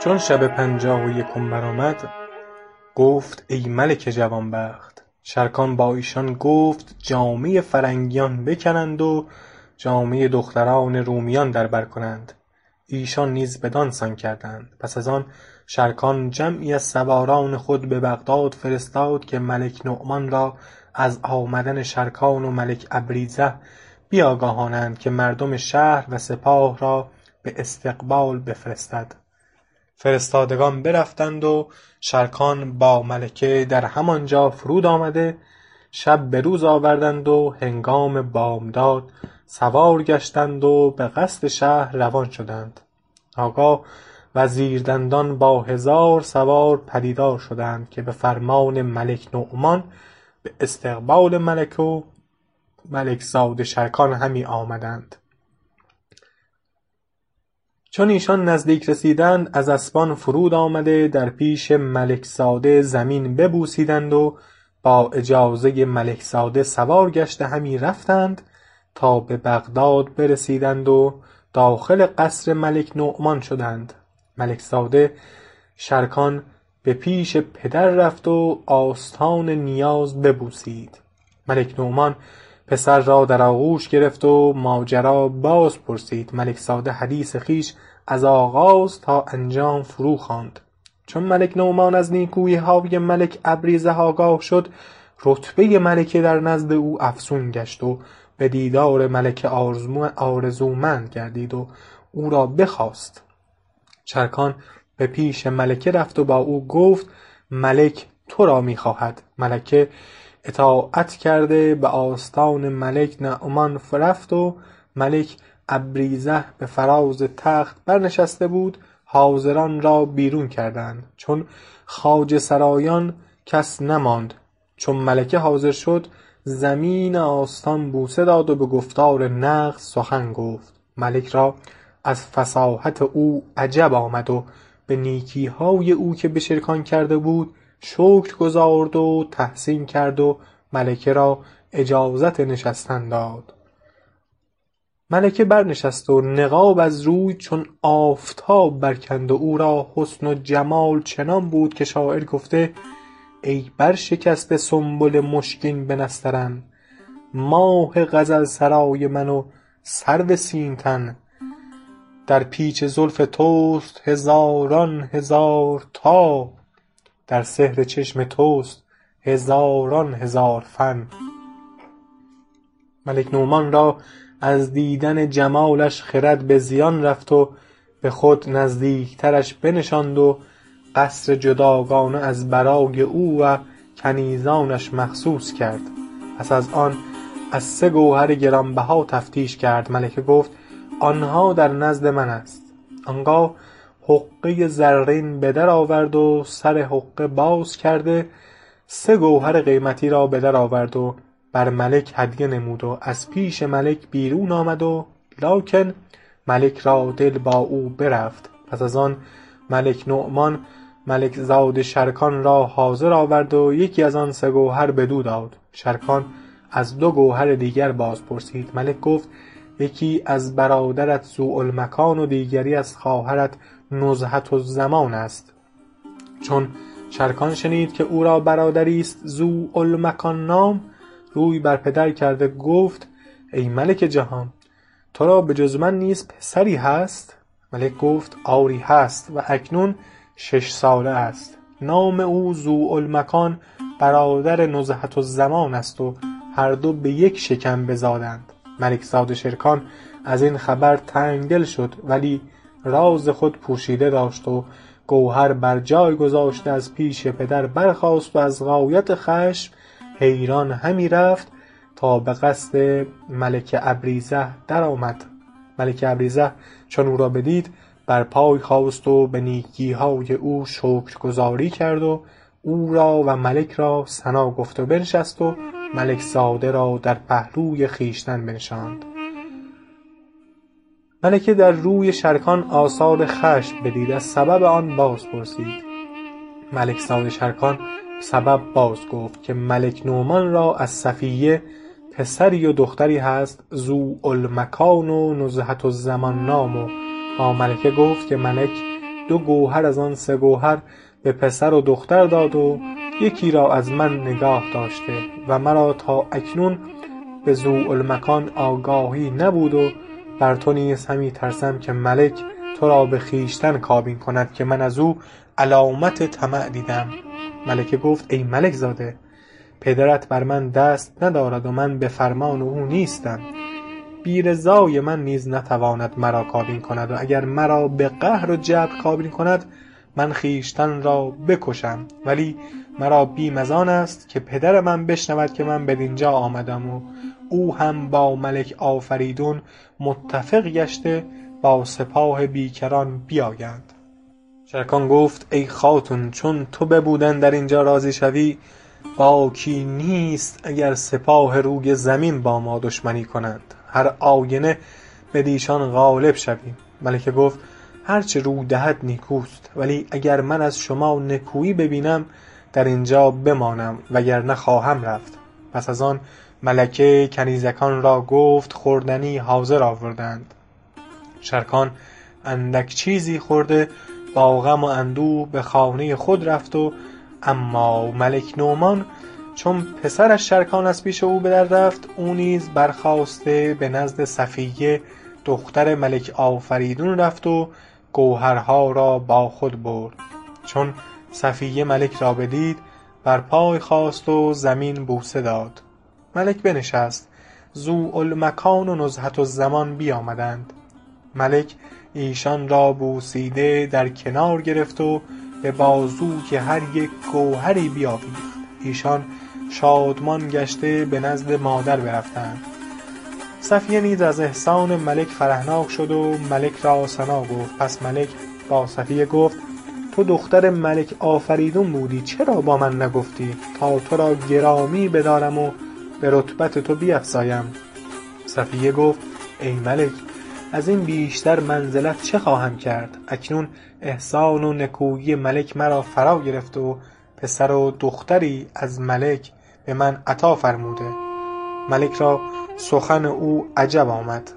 چون شب پنجاه و یکم برآمد گفت ای ملک جوانبخت شرکان با ایشان گفت جامه فرنگیان بکنند و جامه دختران رومیان در بر کنند. ایشان نیز بدان سان کردند. پس از آن شرکان جمعی از سواران خود به بغداد فرستاد که ملک نعمان را از آمدن شرکان و ملک ابریزه بیاگاهانند که مردم شهر و سپاه را به استقبال بفرستد. فرستادگان برفتند و شرکان با ملکه در همانجا فرود آمده شب به روز آوردند و هنگام بامداد سوار گشتند و به قصد شهر روان شدند. آنگاه وزیردندان با هزار سوار پدیدار شدند که به فرمان ملک نعمان به استقبال ملک و ملک زاده شرکان همی آمدند. چون ایشان نزدیک رسیدند از اسبان فرود آمده در پیش ملک زاده زمین ببوسیدند و با اجازه ملک زاده سوار گشته همی رفتند تا به بغداد برسیدند و داخل قصر ملک نعمان شدند. ملک زاده شرکان به پیش پدر رفت و آستان نیاز ببوسید. ملک نعمان پسر را در آغوش گرفت و ماجرا باز پرسید. ملک زاده حدیث خویش از آغاز تا انجام فرو خواند. چون ملک نعمان از نیکوییهای ملک ابریزه آگاه شد رتبه ملکه در نزد او افزون گشت و به دیدار ملکه آرزومند گردید و او را بخواست. شرکان به پیش ملکه رفت و با او گفت ملک تو را می خواهد ملکه اطاعت کرده به آستان ملک نعمان رفت و ملک ابریزه به فراز تخت برنشسته بود. حاضران را بیرون کردند. چون خواجه سرایان کس نماند. چون ملکه حاضر شد زمین آستان بوسه داد و به گفتار نغز سخن گفت. ملک را از فصاحت او عجب آمد و به نیکیهای او که به شرکان کرده بود شکر گزارد و تحسین کرد و ملکه را اجازت نشستن داد. ملکه برنشست و نقاب از روی چون آفتاب برکند و او را حسن و جمال چنان بود که شاعر گفته ای برشکسته سنبل مشکین به نسترن ماه غزل سرای من و سرو سیم تن در پیچ زلف توست هزاران هزار تاب در سحر چشم توست هزاران هزار فن. ملک نعمان را از دیدن جمالش خرد به زیان رفت و به خود نزدیکترش بنشاند و قصر جداگانه از برای او و کنیزانش مخصوص کرد. پس از آن از سه گوهر گرانبها تفتیش کرد. ملکه گفت آنها در نزد من است. آنگاه حقه زرین به در آورد و سر حقه باز کرده سه گوهر قیمتی را به در آورد و بر ملک هدیه نمود و از پیش ملک بیرون آمد و لکن ملک را دل با او برفت. پس از آن ملک نعمان ملک زاده شرکان را حاضر آورد و یکی از آن سه گوهر بدو داد. شرکان از دو گوهر دیگر باز پرسید. ملک گفت یکی از برادرت ذوالمکان و دیگری از خواهرت نزهة الزمان است. چون شرکان شنید که او را برادری است ذوالمکان نام روی بر پدر کرده گفت ای ملک جهان تو را به جز من نیز پسری هست؟ ملک گفت آری هست و اکنون شش ساله است. نام او ذوالمکان برادر نزهة الزمان است و هر دو به یک شکم بزادند. ملک زاده شرکان از این خبر تنگدل شد ولی راز خود پوشیده داشت و گوهر بر جای گذاشته از پیش پدر برخاست و از غایت خشم حیران همی رفت تا به قصد ملک ابریزه درآمد. ملک ابریزه چون او را بدید بر پای خاست و به نیکیهای او شکرگزاری کرد و او را و ملک را ثنا گفت و بنشست و ملک زاده را در پهلوی خویشتن بنشاند. ملکه در روی شرکان آثار خشم بدید از سبب آن باز پرسید ملک زاده شرکان سبب باز گفت که ملک نعمان را از صفیه پسری و دختری هست ذوالمکان و نزهة الزمان نام و با ملکه گفت که ملک دو گوهر از آن سه گوهر به پسر و دختر داد و یکی را از من نگاه داشته و مرا تا اکنون به ذوالمکان آگاهی نبود و بر تو نیز همی ترسم که ملک تو را به خویشتن کابین کند که من از او علامت طمع دیدم. ملکه گفت ای ملک زاده پدرت بر من دست ندارد و من به فرمان او نیستم. بی رضای من نیز نتواند مرا کابین کند و اگر مرا به قهر و جبر کابین کند من خویشتن را بکشم ولی مرا بیم از آن است که پدر من بشنود که من بدینجا آمدم و او هم با ملک آفریدون متفق گشته با سپاه بیکران بیایند. شرکان گفت ای خاتون چون تو ببود اندر اینجا راضی شوی باکی نیست اگر سپاه روی زمین با ما دشمنی کنند. هر آینه بدیشان غالب شویم. ملکه گفت هر چه رو دهد نیکوست. ولی اگر من از شما نکویی ببینم در اینجا بمانم وگرنه خواهم رفت. پس از آن ملکه کنیزکان را گفت خوردنی حاضر آوردند. شرکان اندک چیزی خورده با غم و اندوه به خانه خود رفت و اما ملک نعمان چون پسرش شرکان از پیش او به در رفت او نیز برخاسته به نزد صفیه دختر ملک آفریدون رفت و گوهرها را با خود برد. چون صفیه ملک را بدید بر پای خاست و زمین بوسه داد. ملک بنشست. ذوالمکان و نزهة الزمان بیامدند. ملک ایشان را بوسیده در کنار گرفت و به بازوی هر یک گوهری بیاویخت. ایشان شادمان گشته به نزد مادر برفتند. صفیه نیز از احسان ملک فرحناک شد و ملک را ثنا گفت. پس ملک با صفیه گفت تو دختر ملک آفریدون بودی چرا با من نگفتی؟ تا تو را گرامی بدارم و به رتبت تو بیفزایم. صفیه گفت ای ملک از این بیشتر منزلت چه خواهم کرد؟ اکنون احسان و نکویی ملک مرا فرا گرفته و پسر و دختری از ملک به من عطا فرموده. ملک را سخن او عجب آمد.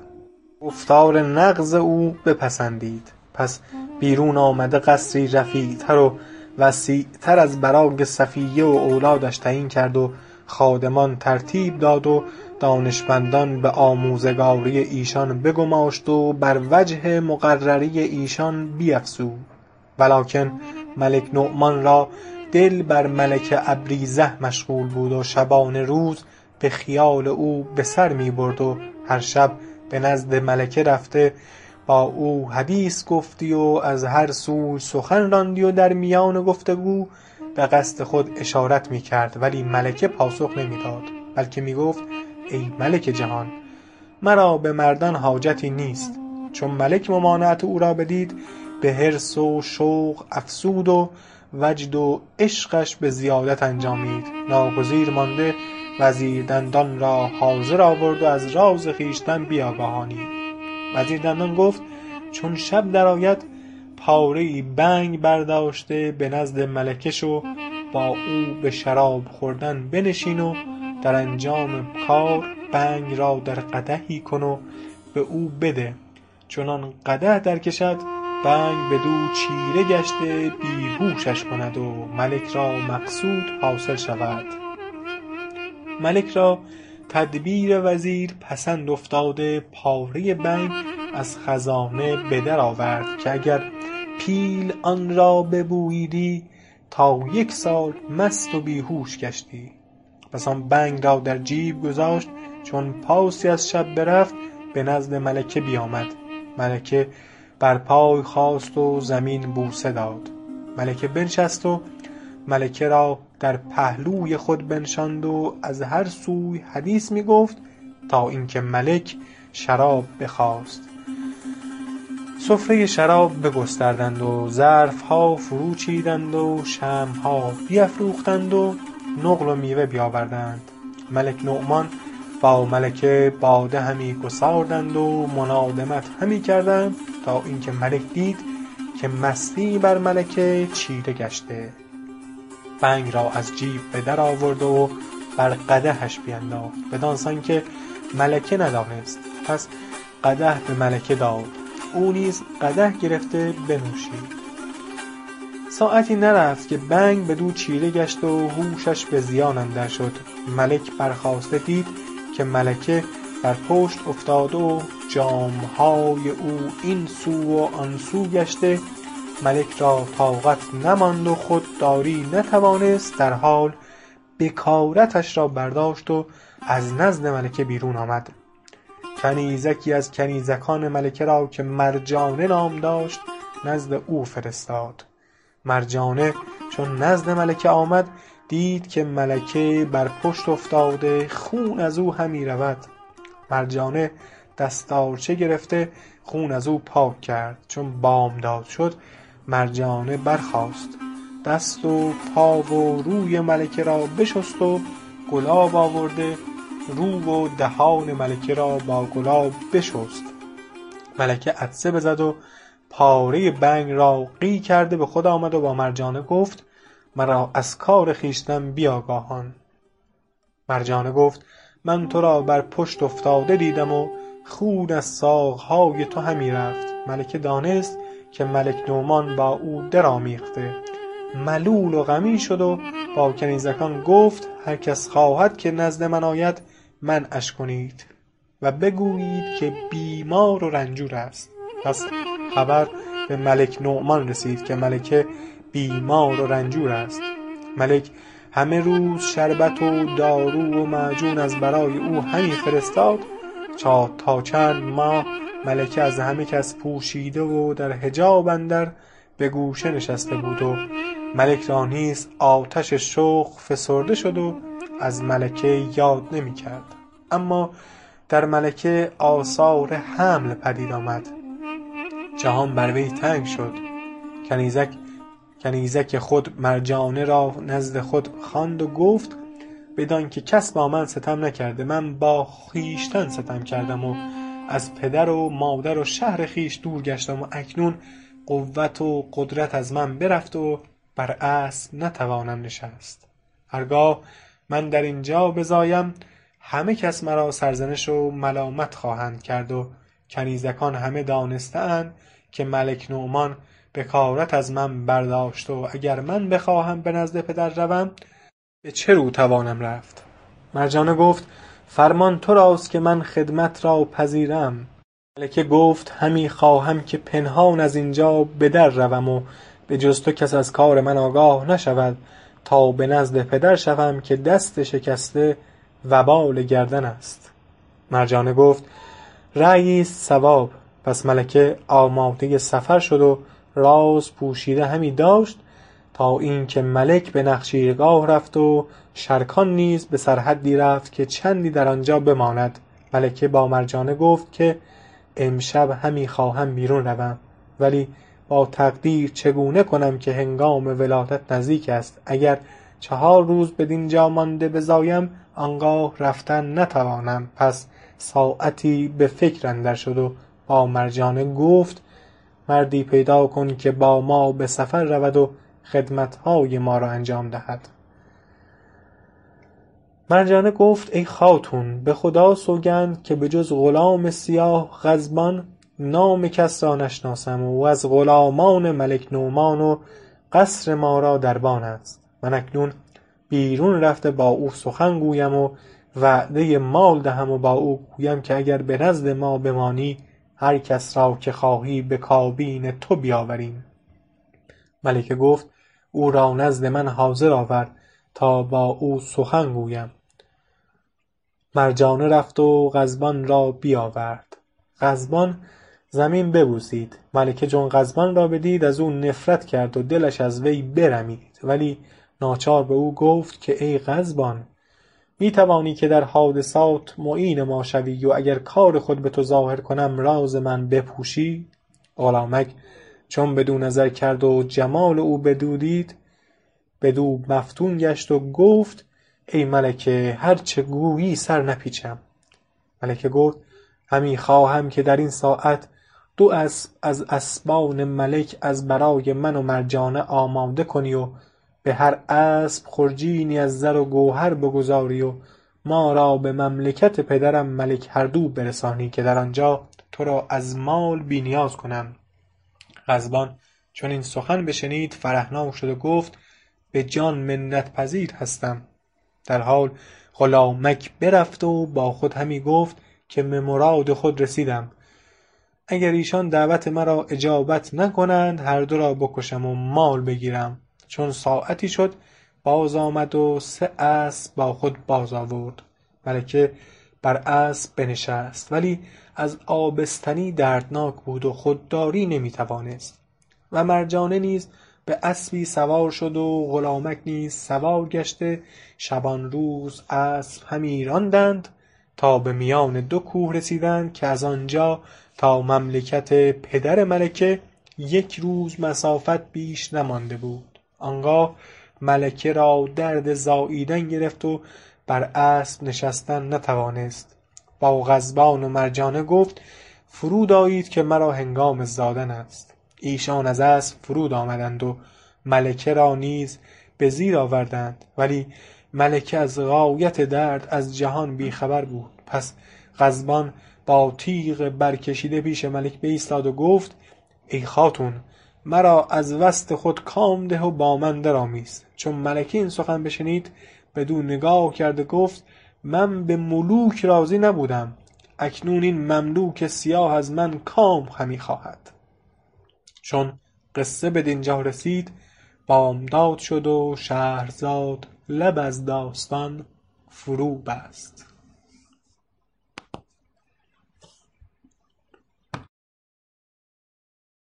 گفتار نغز او بپسندید. پس بیرون آمده قصری رفیع تر و وسیع تر از برای صفیه و اولادش تعیین کرد و خادمان ترتیب داد و دانشمندان به آموزگاری ایشان بگماشت و بر وجه مقرری ایشان بیفزود. ولکن ملک نعمان را دل بر ملک ابریزه مشغول بود و شبانه روز به خیال او به سر می برد و هر شب به نزد ملکه رفته با او حدیث گفتی و از هر سوی سخن راندی و در میان گفت و گو به قصد خود اشارت می کرد ولی ملکه پاسخ نمی داد بلکه می گفت ای ملک جهان مرا به مردان حاجتی نیست چون ملک ممانعت او را بدید به حرص و شوق افزود و وجد و عشقش به زیادت انجامید ناگزیر مانده وزیر دندان را حاضر آورد و از راز خویشتن بیاگاهانید وزیر دندان گفت چون شب درآید پاره ای بنگ برداشته به نزد ملکه شو با او به شراب خوردن بنشین و در انجام کار بنگ را در قدحی کن و به او بده. چنان قدح درکشد بنگ بدو چیره گشته بیهوشش کند و ملک را مقصود حاصل شود. ملک را تدبیر وزیر پسند افتاده پاره بنگ از خزانه به در آورد که اگر پیل آن را ببوییدی تا یک سال مست و بیهوش گشتی. پس آن بنگ را در جیب گذاشت چون پاسی از شب برفت به نزد ملکه بیامد. ملکه بر پای خاست و زمین بوسه داد. ملکه بنشست و ملکه را در پهلوی خود بنشاند و از هر سوی حدیث می گفت تا اینکه ملک شراب بخواست. سفره شراب بگستردند و ظرفها فرو چیدند و شمعها بیفروختند و نقل و میوه بیاوردند. ملک نعمان با ملکه باده همی گساردند و منادمت همی کردند تا اینکه ملک دید که مستی بر ملکه چیره گشته. بنگ را از جیب به در آورد و بر قدحش بینداخت بدان که ملکه ندانست. پس قدح به ملکه داد. او نیز قدح گرفته بنوشید. ساعتی نرفت که بنگ بدو چیره گشت و هوشش به زیان اندر شد. ملک برخاسته دید که ملکه بر پشت افتاده و جامهای او این سو و آن سو گشته ملک را طاقت نماند و خودداری نتوانست در حال بکارتش را برداشت و از نزد ملکه بیرون آمد. کنیزکی از کنیزکان ملکه را که مرجانه نام داشت نزد او فرستاد. مرجانه چون نزد ملکه آمد دید که ملکه بر پشت افتاده خون از او همی رود. مرجانه دستارچه گرفته خون از او پاک کرد. چون بامداد شد مرجانه برخاست. دست و پا و روی ملکه را بشست و گلاب آورده رو و دهان ملکه را با گلاب بشست. ملکه عطسه بزد و پاره بنگ را قی کرده به خود آمد و با مرجانه گفت مرا از کار خویشتن بیاگاهان. مرجانه گفت من تو را بر پشت افتاده دیدم و خون از ساقهای تو همی رفت. ملکه دانست که ملک نومان با او درآمیخته ملول و غمی شد و با کنیزکان گفت هر کس خواهد که نزد من آید منعش کنید. و بگویید که بیمار و رنجور است. پس خبر به ملک نعمان رسید که ملکه بیمار و رنجور است. ملک همه روز شربت و دارو و معجون از برای او همی فرستاد. تا چند ماه ملکه از همه کس پوشیده و در حجاب اندر به گوشه نشسته بود و ملک را نیز آتش شوق فسرده شد و از ملکه یاد نمی کرد. اما در ملکه آثار حمل پدید آمد. جهان بر وی تنگ شد. کنیزک کنیزک خود مرجانه را نزد خود خواند و گفت بدان که کس با من ستم نکرده من با خویشتن ستم کردم و از پدر و مادر و شهر خویش دور گشتم و اکنون قوت و قدرت از من برفت و بر اسب نتوانم نشست. هرگاه من در اینجا بزایم همه کس مرا سرزنش و ملامت خواهند کرد و کنیزکان همه دانسته که ملک نعمان بکارت از من برداشت و اگر من بخواهم به نزد پدر روم به چه رو توانم رفت؟ مرجانه گفت فرمان تو راست که من خدمت را پذیرم. ملکه گفت همی خواهم که پنهان از اینجا به در روم و به جز تو کس از کار من آگاه نشود تا به نزد پدر شوم که دست شکسته وبال گردن است. مرجانه گفت رأیی است صواب پس ملکه آماده سفر شد و راز پوشیده همی داشت تا اینکه ملک به نخچیرگاه رفت و شرکان نیز به سرحدی رفت که چندی در آنجا بماند. ملکه با مرجانه گفت که امشب همی خواهم بیرون روم ولی با تقدیر چگونه کنم که هنگام ولادت نزدیک است؟ اگر چهار روز بدینجا مانده بزایم آنگاه رفتن نتوانم. پس ساعتی به فکر اندر شد و با مرجانه گفت مردی پیدا کن که با ما به سفر رود و خدمتهای ما را انجام دهد. مرجانه گفت ای خاتون به خدا سوگند که به جز غلام سیاه غزبان نام کس را نشناسم و از غلامان ملک نومان و قصر ما را دربان است. من اکنون بیرون رفته با او سخن گویم و وعده مال دهم و با او گویم که اگر به نزد ما بمانی هر کس را که خواهی به کابین تو بیاوریم. ملکه گفت او را نزد من حاضر آور تا با او سخن گویم. مرجانه رفت و غزبان را بیاورد. غزبان زمین ببوسید. ملکه چون غزبان را بدید از او نفرت کرد و دلش از وی برمید ولی ناچار به او گفت که ای غزبان می توانی که در حادثات معین ما شوی و اگر کار خود به تو ظاهر کنم راز من بپوشی. غلامک چون بدو نظر کرد و جمال او بدو دید بدو مفتون گشت و گفت ای ملکه هر چه گویی سر نپیچم. ملکه گفت همی خواهم که در این ساعت دو اسب از اسبان ملک از برای من و مرجانه آماده کنی و به هر اسب خرجینی از زر و گوهر بگذاری و ما را به مملکت پدرم ملک هردو برسانی که در آنجا تو را از مال بینیاز کنم. غزبان چون این سخن بشنید فرحناک شد و گفت به جان منت پذیر هستم. در حال غلامک برفت و با خود همی گفت که به مراد خود رسیدم. اگر ایشان دعوت مرا اجابت نکنند هر دو را بکشم و مال بگیرم. چون ساعتی شد باز آمد و سه اسب با خود باز آورد. ملکه بر اسب بنشست ولی از آبستنی دردناک بود و خودداری نمی توانست و مرجانه نیز به اسبی سوار شد و غلامک نیز سوار گشته. شبانروز اسب همی راندند تا به میان دو کوه رسیدند که از آنجا تا مملکت پدر ملکه یک روز مسافت بیش نمانده بود. آنگاه ملکه را درد زاییدن گرفت و بر اسب نشستن نتوانست. با غضبان و مرجانه گفت فرود آیید که مرا هنگام زادن است. ایشان از اسب فرود آمدند و ملکه را نیز به زیر آوردند. ولی ملکه از غایت درد از جهان بیخبر بود. پس غضبان با تیغ برکشیده پیش ملک بایستاد و گفت ای خاتون مرا از وصت خود کام ده و با من درآمیز. چون ملکه این سخن بشنید بدو نگاه کرد گفت من به ملوک راضی نبودم. اکنون این مملوک سیاه از من کام همی خواهد. چون قصه بدینجا رسید بامداد شد و شهرزاد لب از داستان فرو بست.